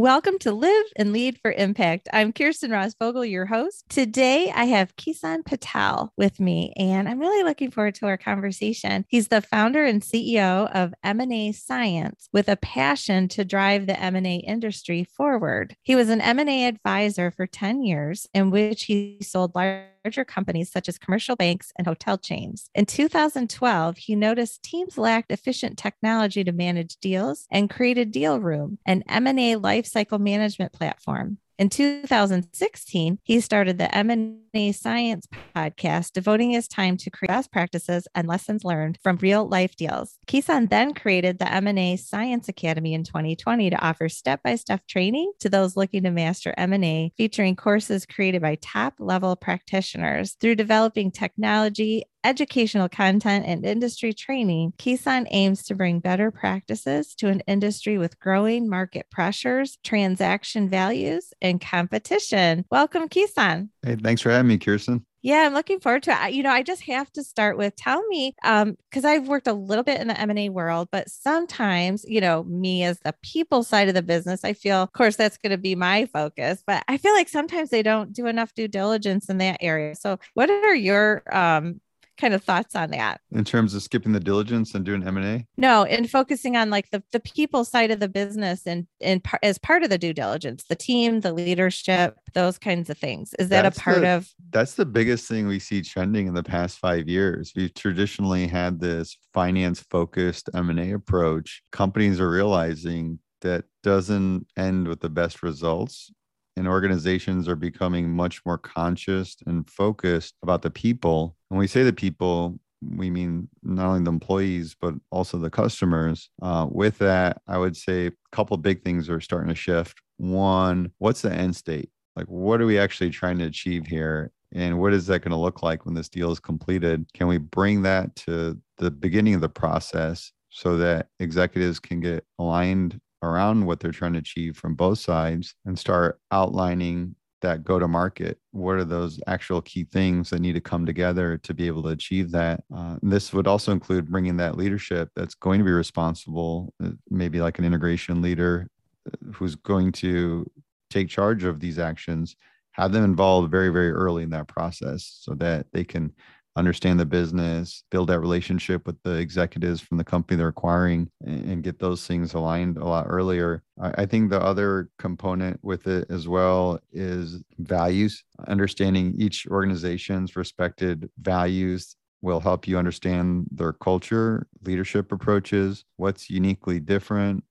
Welcome to Live and Lead for Impact. I'm Kirsten Ross Vogel, your host. Today I have Kison Patel with me, and I'm really looking forward to our conversation. He's the founder and CEO of M&A Science with a passion to drive the M&A industry forward. He was an M&A advisor for 10 years in which he sold large larger companies such as commercial banks and hotel chains. In 2012, he noticed teams lacked efficient technology to manage deals and created DealRoom, an M&A lifecycle management platform. In 2016, he started the M&A Science podcast, devoting his time to create best practices and lessons learned from real life deals. Kison then created the M&A Science Academy in 2020 to offer step-by-step training to those looking to master M&A, featuring courses created by top-level practitioners through developing technology educational content and industry training, Kison aims to bring better practices to an industry with growing market pressures, transaction values, and competition. Welcome, Kison. Hey, thanks for having me, Kirsten. Yeah, I'm looking forward to it. You know, I just have to start with tell me, um, because I've worked a little bit in the M&A world, but sometimes, you know, me as the people side of the business, I feel, of course, that's going to be my focus, but I feel like sometimes they don't do enough due diligence in that area. So, what are your um, kind of thoughts on that. In terms of skipping the diligence and doing m&a no and focusing on like the, the people side of the business and and par- as part of the due diligence the team the leadership those kinds of things. Is that that's a part the, of that's the biggest thing we see trending in the past five years. We've traditionally had this finance focused m&a approach. Companies are realizing that doesn't end with the best results and organizations are becoming much more conscious and focused about the people. When we say the people, we mean not only the employees but also the customers. Uh, with that, I would say a couple big things are starting to shift. One, what's the end state? Like, what are we actually trying to achieve here? And what is that going to look like when this deal is completed? Can we bring that to the beginning of the process so that executives can get aligned around what they're trying to achieve from both sides and start outlining that go to market what are those actual key things that need to come together to be able to achieve that? Uh, this would also include bringing that leadership that's going to be responsible uh, maybe like an integration leader uh, who's going to take charge of these actions have them involved very very early in that process so that they can understand the business, build that relationship with the executives from the company they're acquiring, and get those things aligned a lot earlier. I think the other component with it as well is values. Understanding each organization's respected values will help you understand their culture, leadership approaches, what's uniquely different,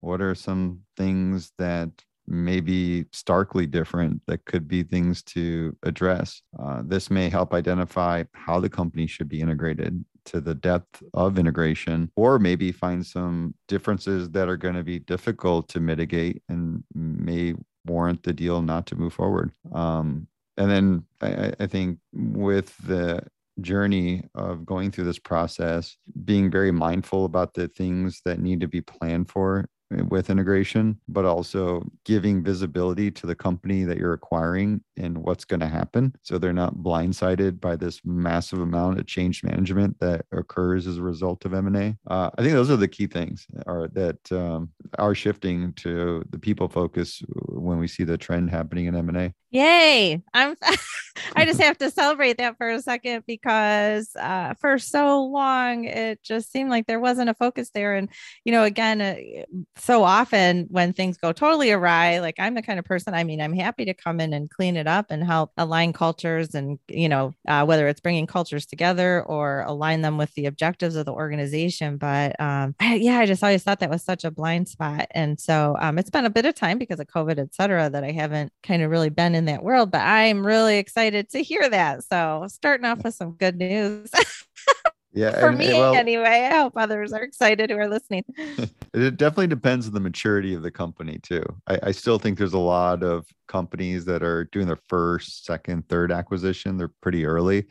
what are some things that maybe starkly different that could be things to address. Uh, this may help identify how the company should be integrated to the depth of integration, or maybe find some differences that are going to be difficult to mitigate and may warrant the deal not to move forward. Um, and then I, I think with the journey of going through this process, being very mindful about the things that need to be planned for with integration, but also giving visibility to the company that you're acquiring and what's going to happen. So they're not blindsided by this massive amount of change management that occurs as a result of M&A. Uh, I think those are the key things are that um, are shifting to the people focus when we see the trend happening in M&A. Yay. I'm I just have to celebrate that for a second because uh, for so long it just seemed like there wasn't a focus there and you know again uh, so often when things go totally awry like I'm the kind of person I mean I'm happy to come in and clean it up and help align cultures and you know uh, whether it's bringing cultures together or align them with the objectives of the organization but um, I, yeah I just always thought that was such a blind spot and so um, it's been a bit of time because of COVID et cetera that I haven't kind of really been in that world but I'm really excited to hear that so starting off with some good news yeah for and, me well, anyway i hope others are excited who are listening It definitely depends on the maturity of the company too. I, I, still think there's a lot of companies that are doing their first, second, third acquisition. They're pretty early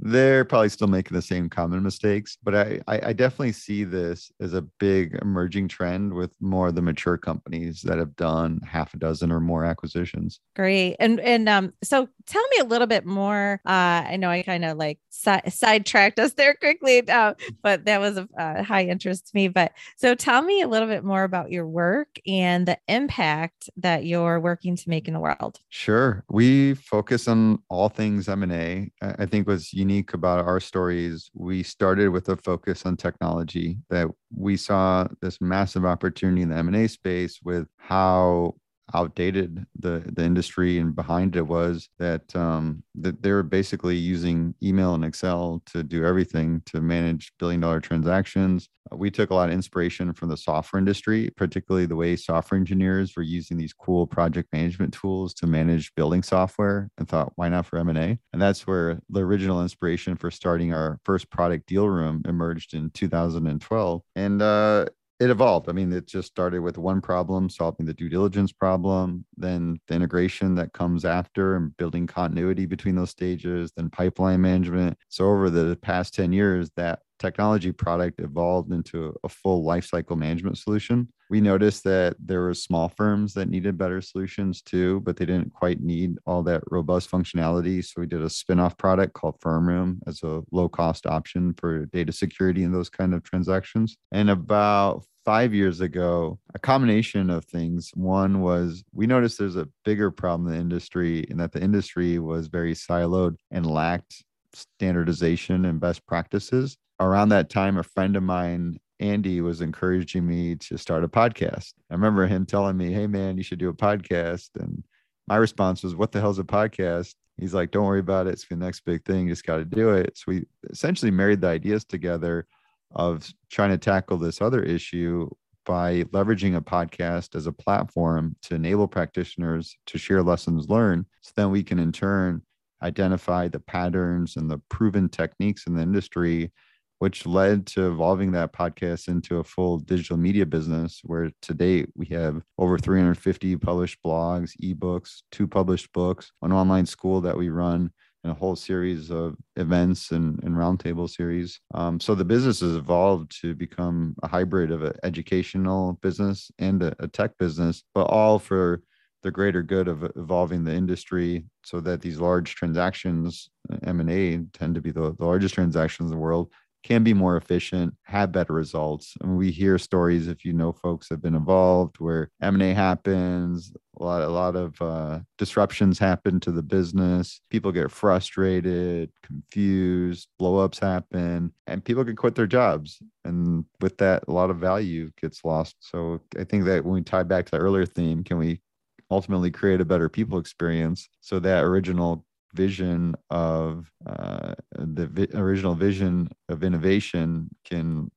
they're probably still making the same common mistakes but I, I definitely see this as a big emerging trend with more of the mature companies that have done half a dozen or more acquisitions. Great. And and um so tell me a little bit more uh i know i kind of like si- sidetracked us there quickly uh, but that was a, a high interest to me. But so tell me a little bit more about your work and the impact that you're working to make in the world. Sure. We focus on all things m&a i think was unique unique about our story is we started with a focus on technology that we saw this massive opportunity in the M&A space with how outdated the the industry and behind it was that um, that they were basically using email and Excel to do everything to manage billion dollar transactions. Uh, we took a lot of inspiration from the software industry, particularly the way software engineers were using these cool project management tools to manage building software, and thought, why not for M and A? And that's where the original inspiration for starting our first product DealRoom emerged in 2012. And uh, it evolved. I mean, it just started with one problem, solving the due diligence problem, then the integration that comes after and building continuity between those stages, then pipeline management. So over the past 10 years, that technology product evolved into a full lifecycle management solution. We noticed that there were small firms that needed better solutions too, but they didn't quite need all that robust functionality. So we did a spin-off product called FirmRoom as a low-cost option for data security and those kind of transactions. And about five years ago, a combination of things. One was we noticed there's a bigger problem in the industry, and that the industry was very siloed and lacked standardization and best practices around that time, a friend of mine, Andy, was encouraging me to start a podcast. I remember him telling me, Hey, man, you should do a podcast. And my response was, What the hell's a podcast? He's like, Don't worry about it. It's the next big thing. You just got to do it. So we essentially married the ideas together of trying to tackle this other issue by leveraging a podcast as a platform to enable practitioners to share lessons learned. So then we can, in turn, identify the patterns and the proven techniques in the industry which led to evolving that podcast into a full digital media business where to date we have over 350 published blogs, ebooks, two published books, an online school that we run, and a whole series of events and, and roundtable series. Um, so the business has evolved to become a hybrid of an educational business and a, a tech business, but all for the greater good of evolving the industry so that these large transactions m&a tend to be the, the largest transactions in the world can be more efficient, have better results. And we hear stories, if you know folks have been involved, where M&A happens, a lot, a lot of uh, disruptions happen to the business. People get frustrated, confused, blowups happen, and people can quit their jobs. And with that, a lot of value gets lost. So I think that when we tie back to the earlier theme, can we ultimately create a better people experience so that original vision of uh, the vi- original vision of innovation can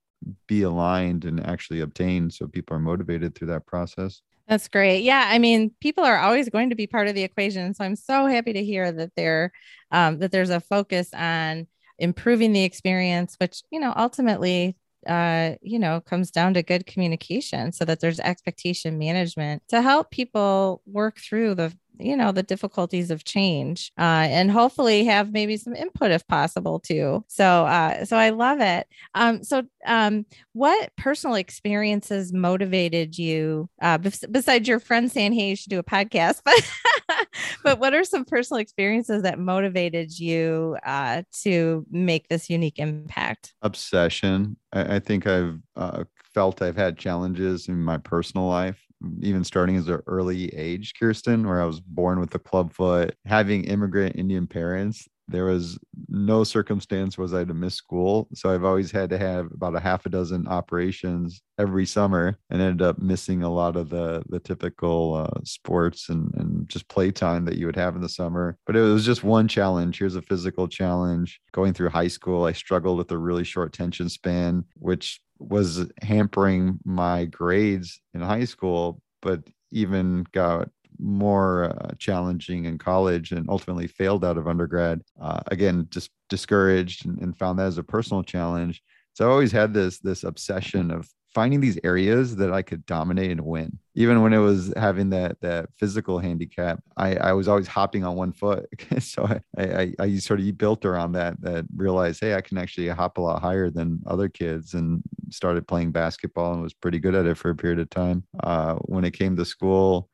be aligned and actually obtained so people are motivated through that process. That's great. Yeah i mean people are always going to be part of the equation so i'm so happy to hear that there um, that there's a focus on improving the experience which you know ultimately uh, you know, comes down to good communication so that there's expectation management to help people work through the you know the difficulties of change uh, and hopefully have maybe some input if possible too. So uh, so i love it. Um, so um, what personal experiences motivated you uh, besides your friend saying hey you should do a podcast but but what are some personal experiences that motivated you uh, to make this unique impact? Obsession. I, I think i've uh, felt i've had challenges in my personal life even starting as an early age, Kirsten, where I was born with a club foot, having immigrant Indian parents. There was no circumstance was I to miss school. So I've always had to have about a half a dozen operations every summer and ended up missing a lot of the the typical uh, sports and, and just playtime that you would have in the summer. But it was just one challenge. Here's a physical challenge. Going through high school, I struggled with a really short attention span, which was hampering my grades in high school, but even got more uh, challenging in college and ultimately failed out of undergrad. Uh, again, just discouraged and, and, found that as a personal challenge. So I always had this this obsession of finding these areas that I could dominate and win. Even when it was having that that physical handicap, I, I was always hopping on one foot. so I, I I sort of built around that that realized, hey, I can actually hop a lot higher than other kids, and started playing basketball and was pretty good at it for a period of time. Uh, when it came to school,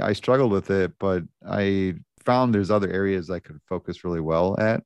I struggled with it, but I found there's other areas I could focus really well at,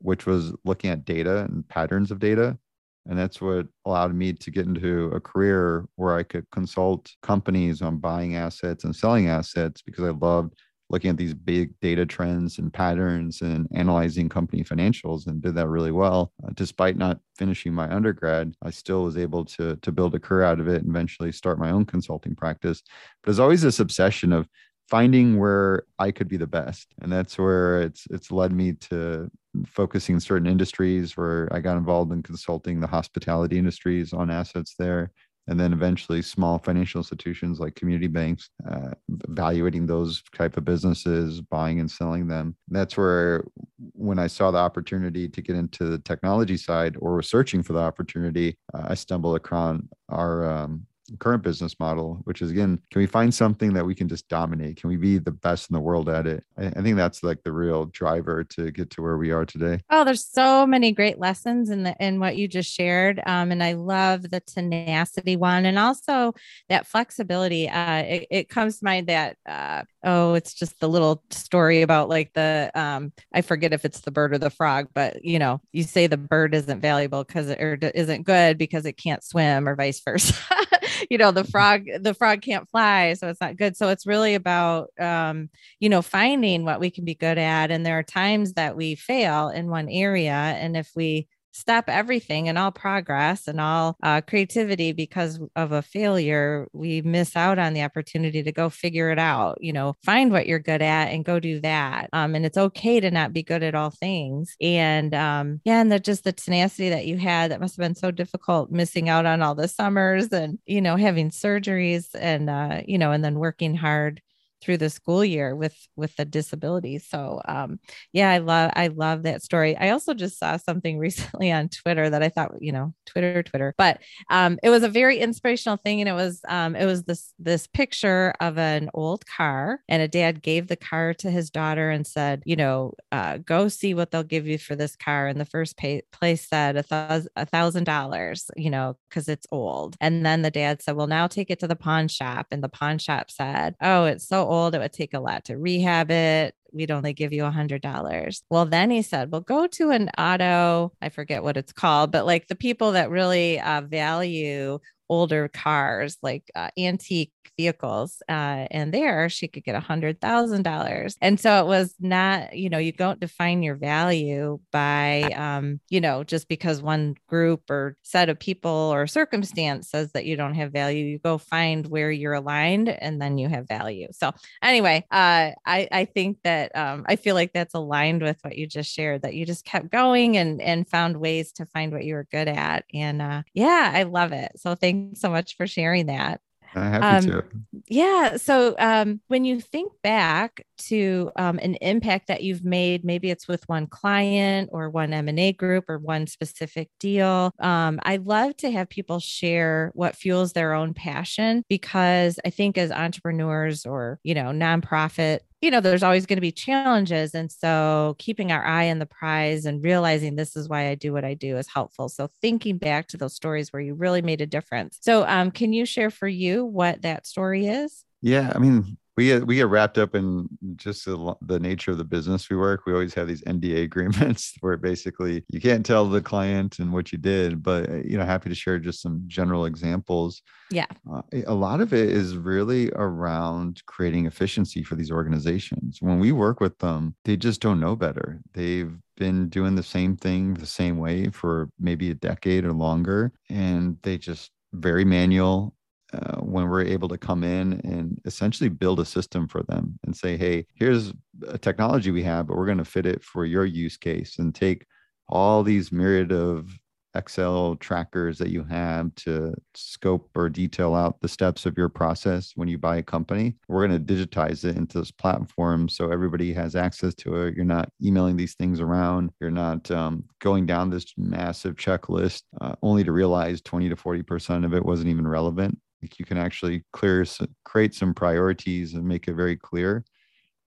which was looking at data and patterns of data. And that's what allowed me to get into a career where I could consult companies on buying assets and selling assets because I loved looking at these big data trends and patterns and analyzing company financials and did that really well. Uh, despite not finishing my undergrad, I still was able to, to build a career out of it and eventually start my own consulting practice. But there's always this obsession of finding where I could be the best. And that's where it's it's led me to focusing in certain industries where I got involved in consulting the hospitality industries on assets there and then eventually small financial institutions like community banks uh, evaluating those type of businesses buying and selling them. That's where when i saw the opportunity to get into the technology side or was searching for the opportunity uh, i stumbled across our um, current business model, which is again, can we find something that we can just dominate? Can we be the best in the world at it? I, I think that's like the real driver to get to where we are today. Oh, there's so many great lessons in the in what you just shared, um, and I love the tenacity one, and also that flexibility. Uh, it, it comes to mind that uh, oh, it's just the little story about like the um, I forget if it's the bird or the frog, but you know, you say the bird isn't valuable because it or isn't good because it can't swim, or vice versa. you know the frog the frog can't fly so it's not good. So it's really about um you know finding what we can be good at. And there are times that we fail in one area and if we stop everything and all progress and all uh, creativity because of a failure, we miss out on the opportunity to go figure it out. You know, find what you're good at and go do that. Um, and it's okay to not be good at all things. And um, yeah, and the just the tenacity that you had that must have been so difficult missing out on all the summers and you know having surgeries and uh, you know and then working hard through the school year with with the disability. So um yeah i love i love that story. I also just saw something recently on twitter that i thought you know twitter twitter but um it was a very inspirational thing and it was um it was this this picture of an old car and a dad gave the car to his daughter and said you know uh, go see what they'll give you for this car. And the first pay- place said a thousand a thousand dollars you know because it's old. And then the dad said well now take it to the pawn shop. And the pawn shop said oh it's so old, it would take a lot to rehab it. We'd only give you a hundred dollars. Well, then he said, well, go to an auto, I forget what it's called, but like the people that really uh, value older cars, like uh, antique vehicles. Uh, and there she could get a hundred thousand dollars. And so it was not, you know, you don't define your value by, um, you know, just because one group or set of people or circumstance says that you don't have value. You go find where you're aligned, and then you have value. So anyway, uh, I I think that um, I feel like that's aligned with what you just shared. That you just kept going and and found ways to find what you were good at. And uh, yeah, I love it. So thanks so much for sharing that. Happy um, to. Yeah. So um, when you think back to um, an impact that you've made, maybe it's with one client or one M&A group or one specific deal. Um, I love to have people share what fuels their own passion because I think as entrepreneurs or, you know, nonprofit you know, there's always going to be challenges. And so keeping our eye on the prize and realizing this is why I do what I do is helpful. So thinking back to those stories where you really made a difference. So um, can you share for you what that story is? Yeah. I mean, we get we get wrapped up in just the, the nature of the business we work. We always have these NDA agreements where basically you can't tell the client and what you did, but uh, you know, happy to share just some general examples. Yeah, uh, a lot of it is really around creating efficiency for these organizations. When we work with them, they just don't know better. They've been doing the same thing the same way for maybe a decade or longer, and they just very manual uh, when we're able to come in and essentially build a system for them and say, hey, here's a technology we have, but we're going to fit it for your use case and take all these myriad of Excel trackers that you have to scope or detail out the steps of your process when you buy a company. We're going to digitize it into this platform so everybody has access to it. You're not emailing these things around. You're not um, going down this massive checklist uh, only to realize 20 to 40% of it wasn't even relevant. You can actually clear, create some priorities and make it very clear.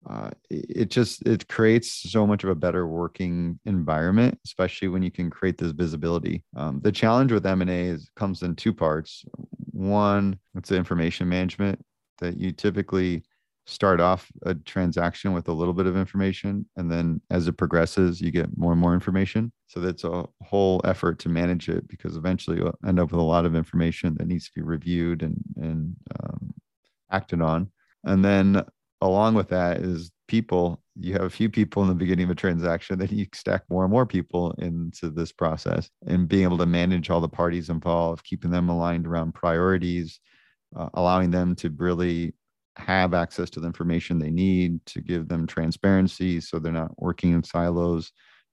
Uh, it just it creates so much of a better working environment especially when you can create this visibility. Um, the challenge with m&a is comes in two parts. One it's the information management that you typically start off a transaction with a little bit of information and then as it progresses you get more and more information so that's a whole effort to manage it because eventually you'll end up with a lot of information that needs to be reviewed and and um, acted on. And then along with that is people. You have a few people in the beginning of a transaction then you stack more and more people into this process and being able to manage all the parties involved keeping them aligned around priorities uh, allowing them to really have access to the information they need to give them transparency so they're not working in silos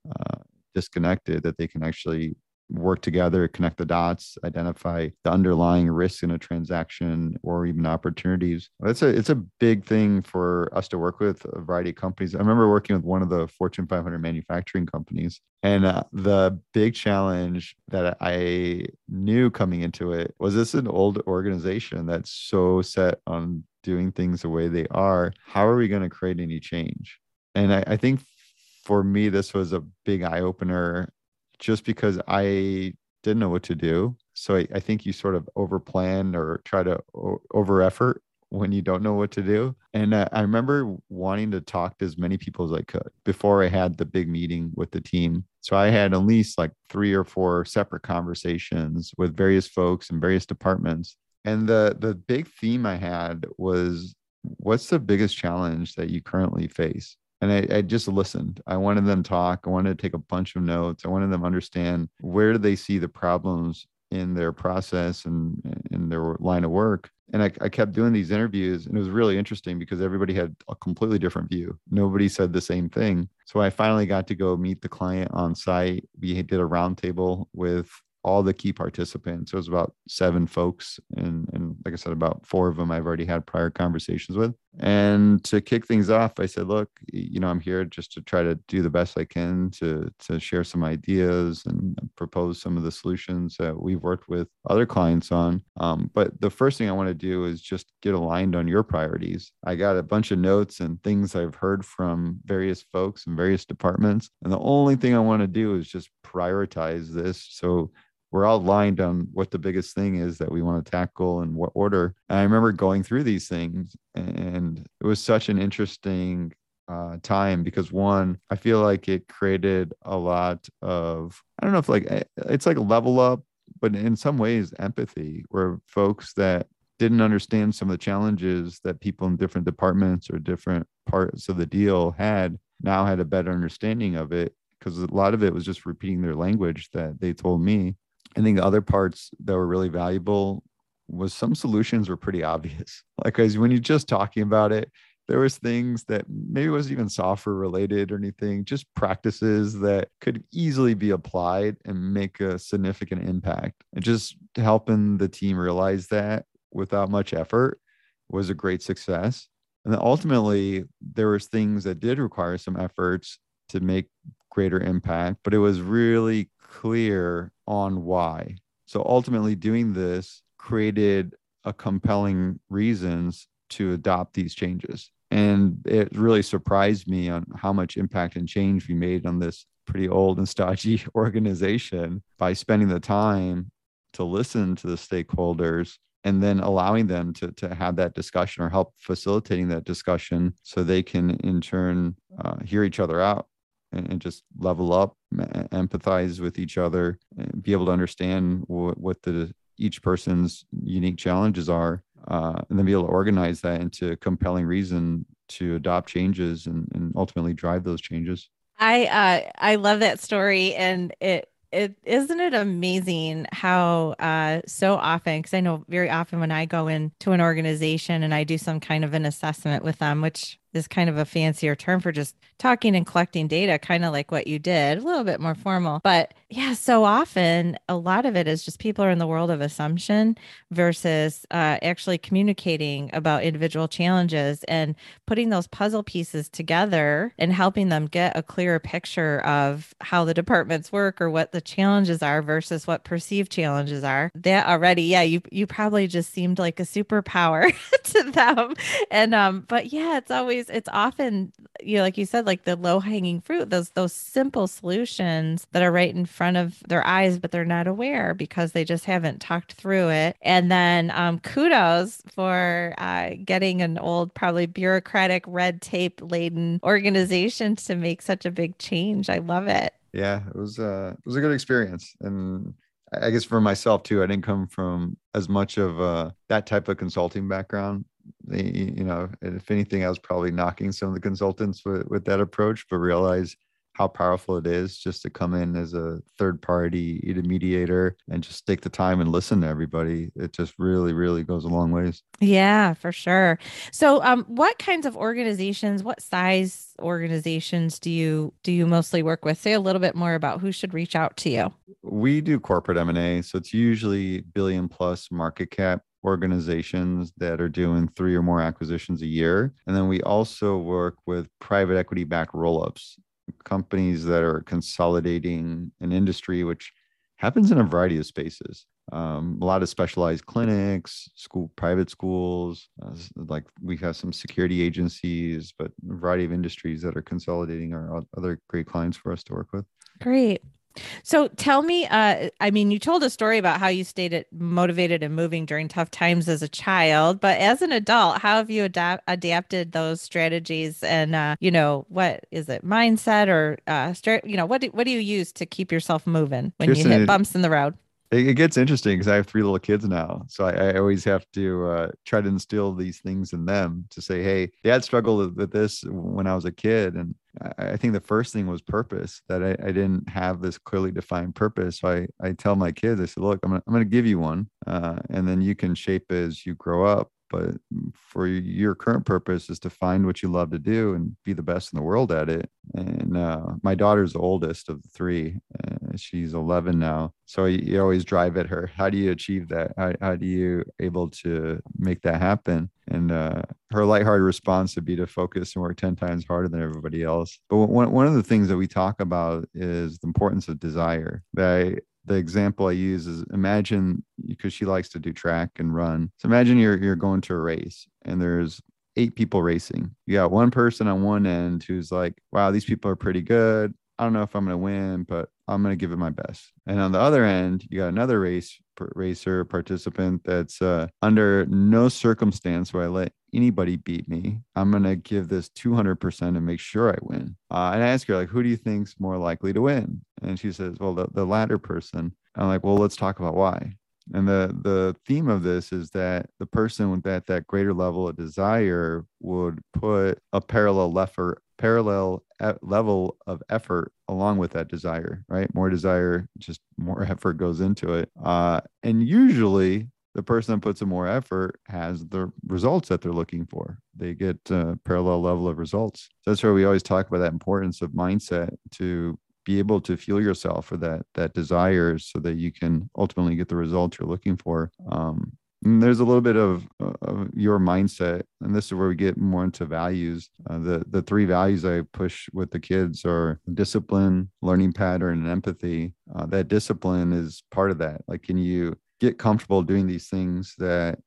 uh, disconnected that they can actually work together, connect the dots, identify the underlying risks in a transaction or even opportunities. It's a it's a big thing for us to work with a variety of companies. I remember working with one of the Fortune 500 manufacturing companies, and uh, the big challenge that I knew coming into it was this an old organization that's so set on doing things the way they are. How are we going to create any change? And I, I think for me, this was a big eye opener just because I didn't know what to do. So I, I think you sort of over plan or try to over effort when you don't know what to do. And uh, I remember wanting to talk to as many people as I could before I had the big meeting with the team. So I had at least like three or four separate conversations with various folks in various departments. And the the big theme I had was what's the biggest challenge that you currently face? And I, I, just listened. I wanted them to talk. I wanted to take a bunch of notes. I wanted them to understand where do they see the problems in their process and in their line of work. And I, I kept doing these interviews, and it was really interesting because everybody had a completely different view. Nobody said the same thing. So I finally got to go meet the client on site. We did a roundtable with all the key participants. It was about seven folks, and and like I said, about four of them I've already had prior conversations with. And to kick things off, I said, "Look, you know, I'm here just to try to do the best I can to to share some ideas and propose some of the solutions that we've worked with other clients on. Um, but the first thing I want to do is just get aligned on your priorities. I got a bunch of notes and things I've heard from various folks in various departments, and the only thing I want to do is just prioritize this so we're all aligned on what the biggest thing is that we want to tackle and what order. And I remember going through these things, and it was such an interesting uh, time because one, I feel like it created a lot of I don't know if like eh, it's like a level up, but in some ways empathy, where folks that didn't understand some of the challenges that people in different departments or different parts of the deal had now had a better understanding of it because a lot of it was just repeating their language that they told me I think the other parts that were really valuable was some solutions were pretty obvious. Like as when you're just talking about it, there was things that maybe wasn't even software related or anything, just practices that could easily be applied and make a significant impact. And just helping the team realize that without much effort was a great success. And then ultimately, there was things that did require some efforts to make greater impact, but it was really clear on why. So ultimately, doing this created a compelling reasons to adopt these changes. And it really surprised me on how much impact and change we made on this pretty old and stodgy organization by spending the time to listen to the stakeholders and then allowing them to, to have that discussion or help facilitating that discussion so they can in turn uh, hear each other out and, just level up, empathize with each other, be able to understand what, what the each person's unique challenges are, uh, and then be able to organize that into compelling reason to adopt changes and, and ultimately drive those changes. I uh, I love that story, and it it isn't it amazing how uh so often because i know very often when i go into an organization and i do some kind of an assessment with them which is kind of a fancier term for just talking and collecting data, kind of like what you did, a little bit more formal. But yeah, so often a lot of it is just people are in the world of assumption versus uh, actually communicating about individual challenges and putting those puzzle pieces together and helping them get a clearer picture of how the departments work or what the challenges are versus what perceived challenges are. That already, yeah, you you probably just seemed like a superpower to them. And um, but yeah, it's always it's often you know, like you said, like the low hanging fruit, those those simple solutions that are right in front of their eyes, but they're not aware because they just haven't talked through it. And then um, kudos for uh, getting an old, probably bureaucratic, red tape laden organization to make such a big change. I love it. Yeah, it was uh, it was a good experience, and I guess for myself too, I didn't come from as much of uh, that type of consulting background. You know, if anything, I was probably knocking some of the consultants with, with that approach, but realize how powerful it is just to come in as a third party mediator and just take the time and listen to everybody. It just really really goes a long ways. Yeah for sure. So um what kinds of organizations what size organizations do you do you mostly work with? Say a little bit more about who should reach out to you. We do corporate m&a so it's usually billion plus market cap organizations that are doing three or more acquisitions a year. And then we also work with private equity backed roll ups companies that are consolidating an industry, which happens in a variety of spaces. Um, a lot of specialized clinics, school, private schools, uh, like we have some security agencies, but a variety of industries that are consolidating are other great clients for us to work with. Great. So tell me, uh, I mean, you told a story about how you stayed motivated and moving during tough times as a child, but as an adult, how have you adapt- adapted those strategies? And uh, you know, what is it, mindset or uh, you know, what do, what do you use to keep yourself moving when you hit bumps in the road? It, gets interesting because I have three little kids now, so I, I always have to uh, try to instill these things in them to say, "Hey, Dad struggled with this when I was a kid," and I, I think the first thing was purpose that I, I, didn't have this clearly defined purpose. So I, I tell my kids, I said, "Look, I'm gonna, I'm gonna give you one, uh, and then you can shape as you grow up." But for your current purpose is to find what you love to do and be the best in the world at it. And uh, my daughter's the oldest of the three uh, she's 11 now so you, always drive at her. How do you achieve that? How, how do you able to make that happen? And uh, her lighthearted response would be to focus and work 10 times harder than everybody else. But one, one of the things that we talk about is the importance of desire that the example I use is imagine because she likes to do track and run. So imagine you're you're going to a race and there's eight people racing. You got one person on one end who's like, wow, these people are pretty good. I don't know if I'm going to win, but I'm going to give it my best. And on the other end, you got another race racer participant that's uh, under no circumstance will I let anybody beat me. I'm going to give this 200% and make sure I win. Uh, and I ask her, like, who do you think's more likely to win? And she says, well, the, the latter person. I'm like, well, let's talk about why. And the the theme of this is that the person with that that greater level of desire would put a parallel effort parallel level of effort along with that desire, right? More desire, just more effort goes into it. Uh, and usually the person that puts in more effort has the results that they're looking for. They get a parallel level of results. So that's why we always talk about that importance of mindset to be able to fuel yourself for that that desire so that you can ultimately get the results you're looking for um, there's a little bit of, of, your mindset and this is where we get more into values. Uh, the the three values i push with the kids are discipline learning pattern and empathy. Uh, that discipline is part of that. Like can you get comfortable doing these things that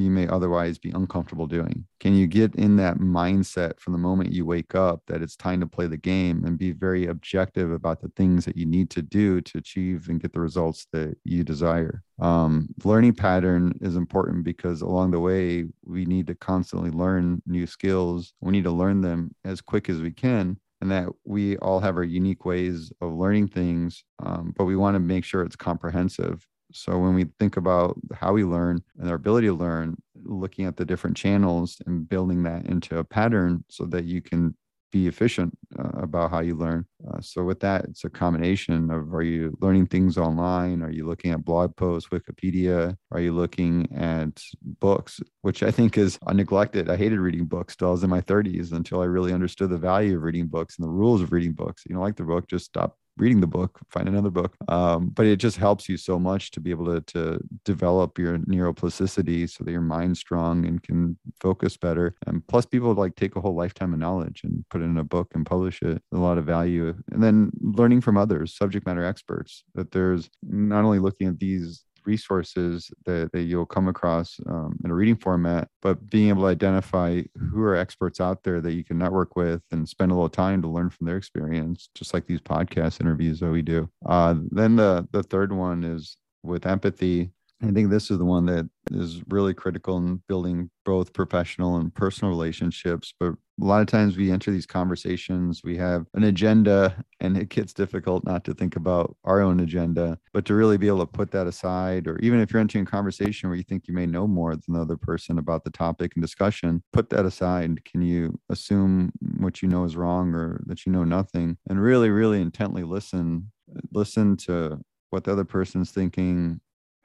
you may otherwise be uncomfortable doing? Can you get in that mindset from the moment you wake up that it's time to play the game and be very objective about the things that you need to do to achieve and get the results that you desire? Um, learning pattern is important because along the way, we need to constantly learn new skills. We need to learn them as quick as we can and that we all have our unique ways of learning things, um, but we want to make sure it's comprehensive. So when we think about how we learn and our ability to learn, looking at the different channels and building that into a pattern so that you can be efficient uh, about how you learn Uh, so with that, it's a combination of are you learning things online? Are you looking at blog posts, Wikipedia? Are you looking at books, which I think is neglected? I hated reading books till I was in my 30s until I really understood the value of reading books and the rules of reading books. You don't like the book, just stop reading the book, find another book. Um, but it just helps you so much to be able to, to develop your neuroplasticity so that your mind's strong and can focus better. And plus, people like take a whole lifetime of knowledge and put it in a book and publish it. A lot of value. And then learning from others, subject matter experts, that there's not only looking at these resources that, that you'll come across um, in a reading format, but being able to identify who are experts out there that you can network with and spend a little time to learn from their experience, just like these podcast interviews that we do. Uh, then the the third one is with empathy I think this is the one that is really critical in building both professional and personal relationships. But a lot of times we enter these conversations, we have an agenda, and it gets difficult not to think about our own agenda, but to really be able to put that aside. Or even if you're entering a conversation where you think you may know more than the other person about the topic and discussion, put that aside. Can you assume what you know is wrong or that you know nothing? And really, really intently listen. Listen to what the other person's thinking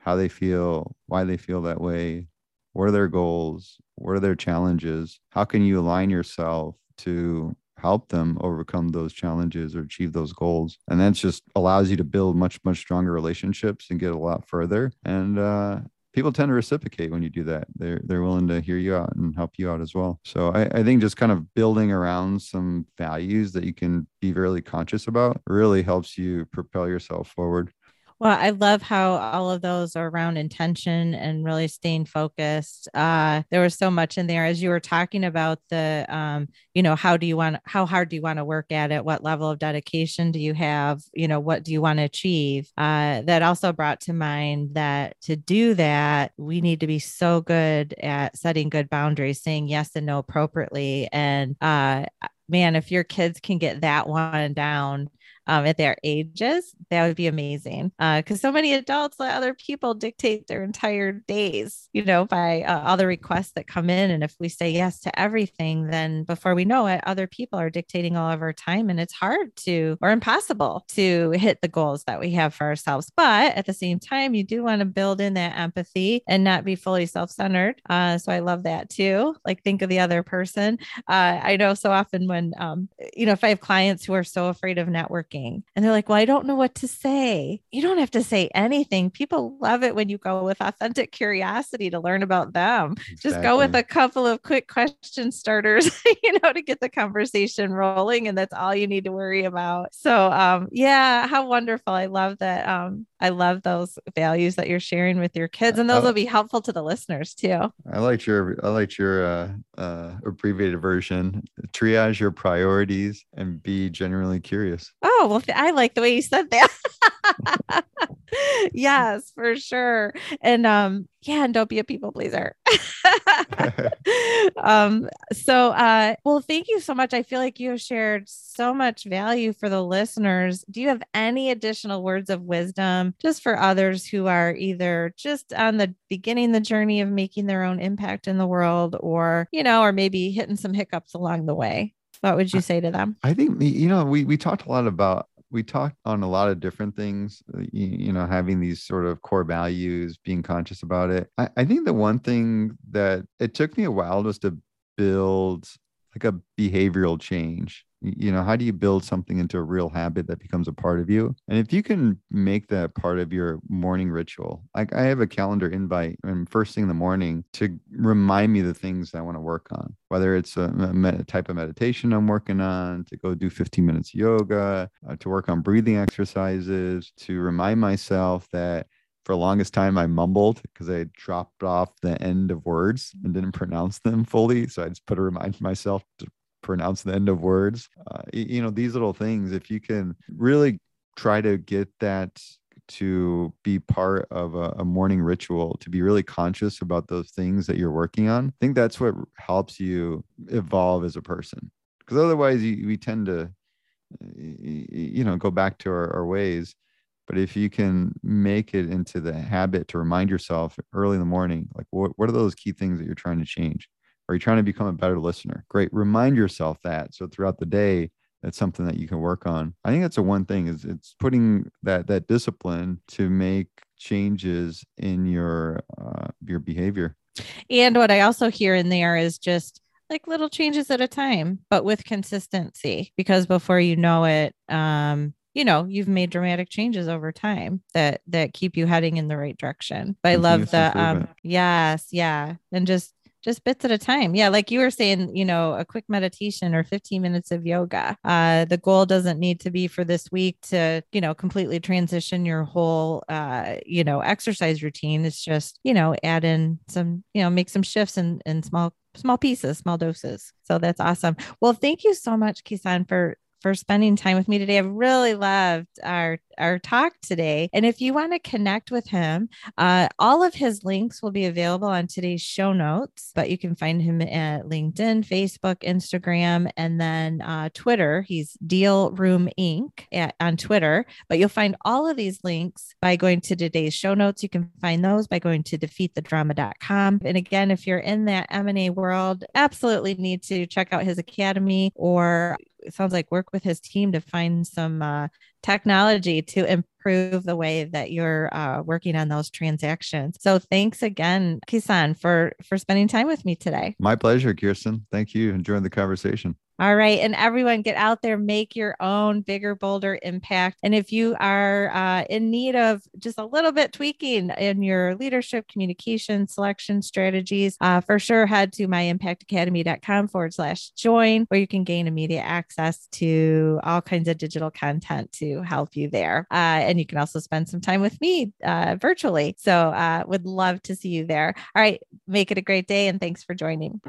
how they feel, why they feel that way, what are their goals, what are their challenges, how can you align yourself to help them overcome those challenges or achieve those goals and that just allows you to build much much stronger relationships and get a lot further and uh, people tend to reciprocate when you do that. They're they're willing to hear you out and help you out as well. So I, I think just kind of building around some values that you can be really conscious about really helps you propel yourself forward. Well, I love how all of those are around intention and really staying focused. Uh, there was so much in there as you were talking about the, um, you know, how do you want, how hard do you want to work at it? What level of dedication do you have? You know, what do you want to achieve? Uh, that also brought to mind that to do that, we need to be so good at setting good boundaries, saying yes and no appropriately. And uh, man, if your kids can get that one down, um, at their ages, that would be amazing. Because uh, so many adults let other people dictate their entire days, you know, by uh, all the requests that come in. And if we say yes to everything, then before we know it, other people are dictating all of our time. And it's hard to, or impossible to hit the goals that we have for ourselves. But at the same time, you do want to build in that empathy and not be fully self centered. Uh, so I love that too. Like, think of the other person. Uh, I know so often when, um, you know, if I have clients who are so afraid of networking, and they're like, Well, I don't know what to say. You don't have to say anything. People love it when you go with authentic curiosity to learn about them. Exactly. Just go with a couple of quick question starters, you know, to get the conversation rolling. And that's all you need to worry about. So, um, yeah, how wonderful. I love that. Um, I love those values that you're sharing with your kids, and those will be helpful to the listeners too. I liked your I liked your uh, uh, abbreviated version. Triage your priorities and be genuinely curious. Oh well, I like the way you said that. yes, for sure. And um, yeah, and don't be a people pleaser. um, so uh, well, thank you so much. I feel like you have shared so much value for the listeners. Do you have any additional words of wisdom just for others who are either just on the beginning the journey of making their own impact in the world or, you know, or maybe hitting some hiccups along the way? What would you say to them? I think you know we we talked a lot about we talked on a lot of different things uh, you, you, know having these sort of core values being conscious about it. I, I think the one thing that it took me a while was to build like a behavioral change you know how do you build something into a real habit that becomes a part of you and if you can make that part of your morning ritual like i have a calendar invite and first thing in the morning to remind me the things i want to work on whether it's a, a, type of meditation i'm working on to go do 15 minutes yoga uh, to work on breathing exercises to remind myself that for the longest time I mumbled because I dropped off the end of words and didn't pronounce them fully. So I just put a reminder myself to pronounce the end of words. Uh, you know, these little things, if you can really try to get that to be part of a, a, morning ritual, to be really conscious about those things that you're working on, I think that's what helps you evolve as a person. Because otherwise, you, we tend to, you know, go back to our, our ways. But if you can make it into the habit to remind yourself early in the morning, like what, what are those key things that you're trying to change? Are you trying to become a better listener? Great. Remind yourself that. So throughout the day, that's something that you can work on. I think that's the one thing is it's putting that that discipline to make changes in your uh, your behavior. And what I also hear in there is just like little changes at a time, but with consistency, because before you know it, um, you know, you've made dramatic changes over time that that keep you heading in the right direction. But I love the um yes, yeah. And just just bits at a time. Yeah, like you were saying, you know, a quick meditation or 15 minutes of yoga. Uh, the goal doesn't need to be for this week to, you know, completely transition your whole, uh, you know, exercise routine. It's just, you know, add in some, you know, make some shifts in, in small small pieces, small doses. So that's awesome. Well, thank you so much, Kison, for for spending time with me today. I've really loved our our talk today. And if you want to connect with him, uh, all of his links will be available on today's show notes, but you can find him at LinkedIn, Facebook, Instagram, and then uh, Twitter. He's DealRoom Inc. At, on Twitter. But you'll find all of these links by going to today's show notes. You can find those by going to defeatthedrama.com. And again, if you're in that M&A world, absolutely need to check out his academy or it sounds like work with his team to find some uh, technology to improve the way that you're uh, working on those transactions. So thanks again, Kison, for for spending time with me today. My pleasure, Kirsten. Thank you. Enjoying the conversation. All right. And everyone get out there, make your own bigger, bolder impact. And if you are uh, in need of just a little bit tweaking in your leadership, communication, selection strategies, uh, for sure head to myimpactacademy.com forward slash join, where you can gain immediate access to all kinds of digital content to help you there. Uh, and you can also spend some time with me uh, virtually. So uh, would love to see you there. All right. Make it a great day. And thanks for joining.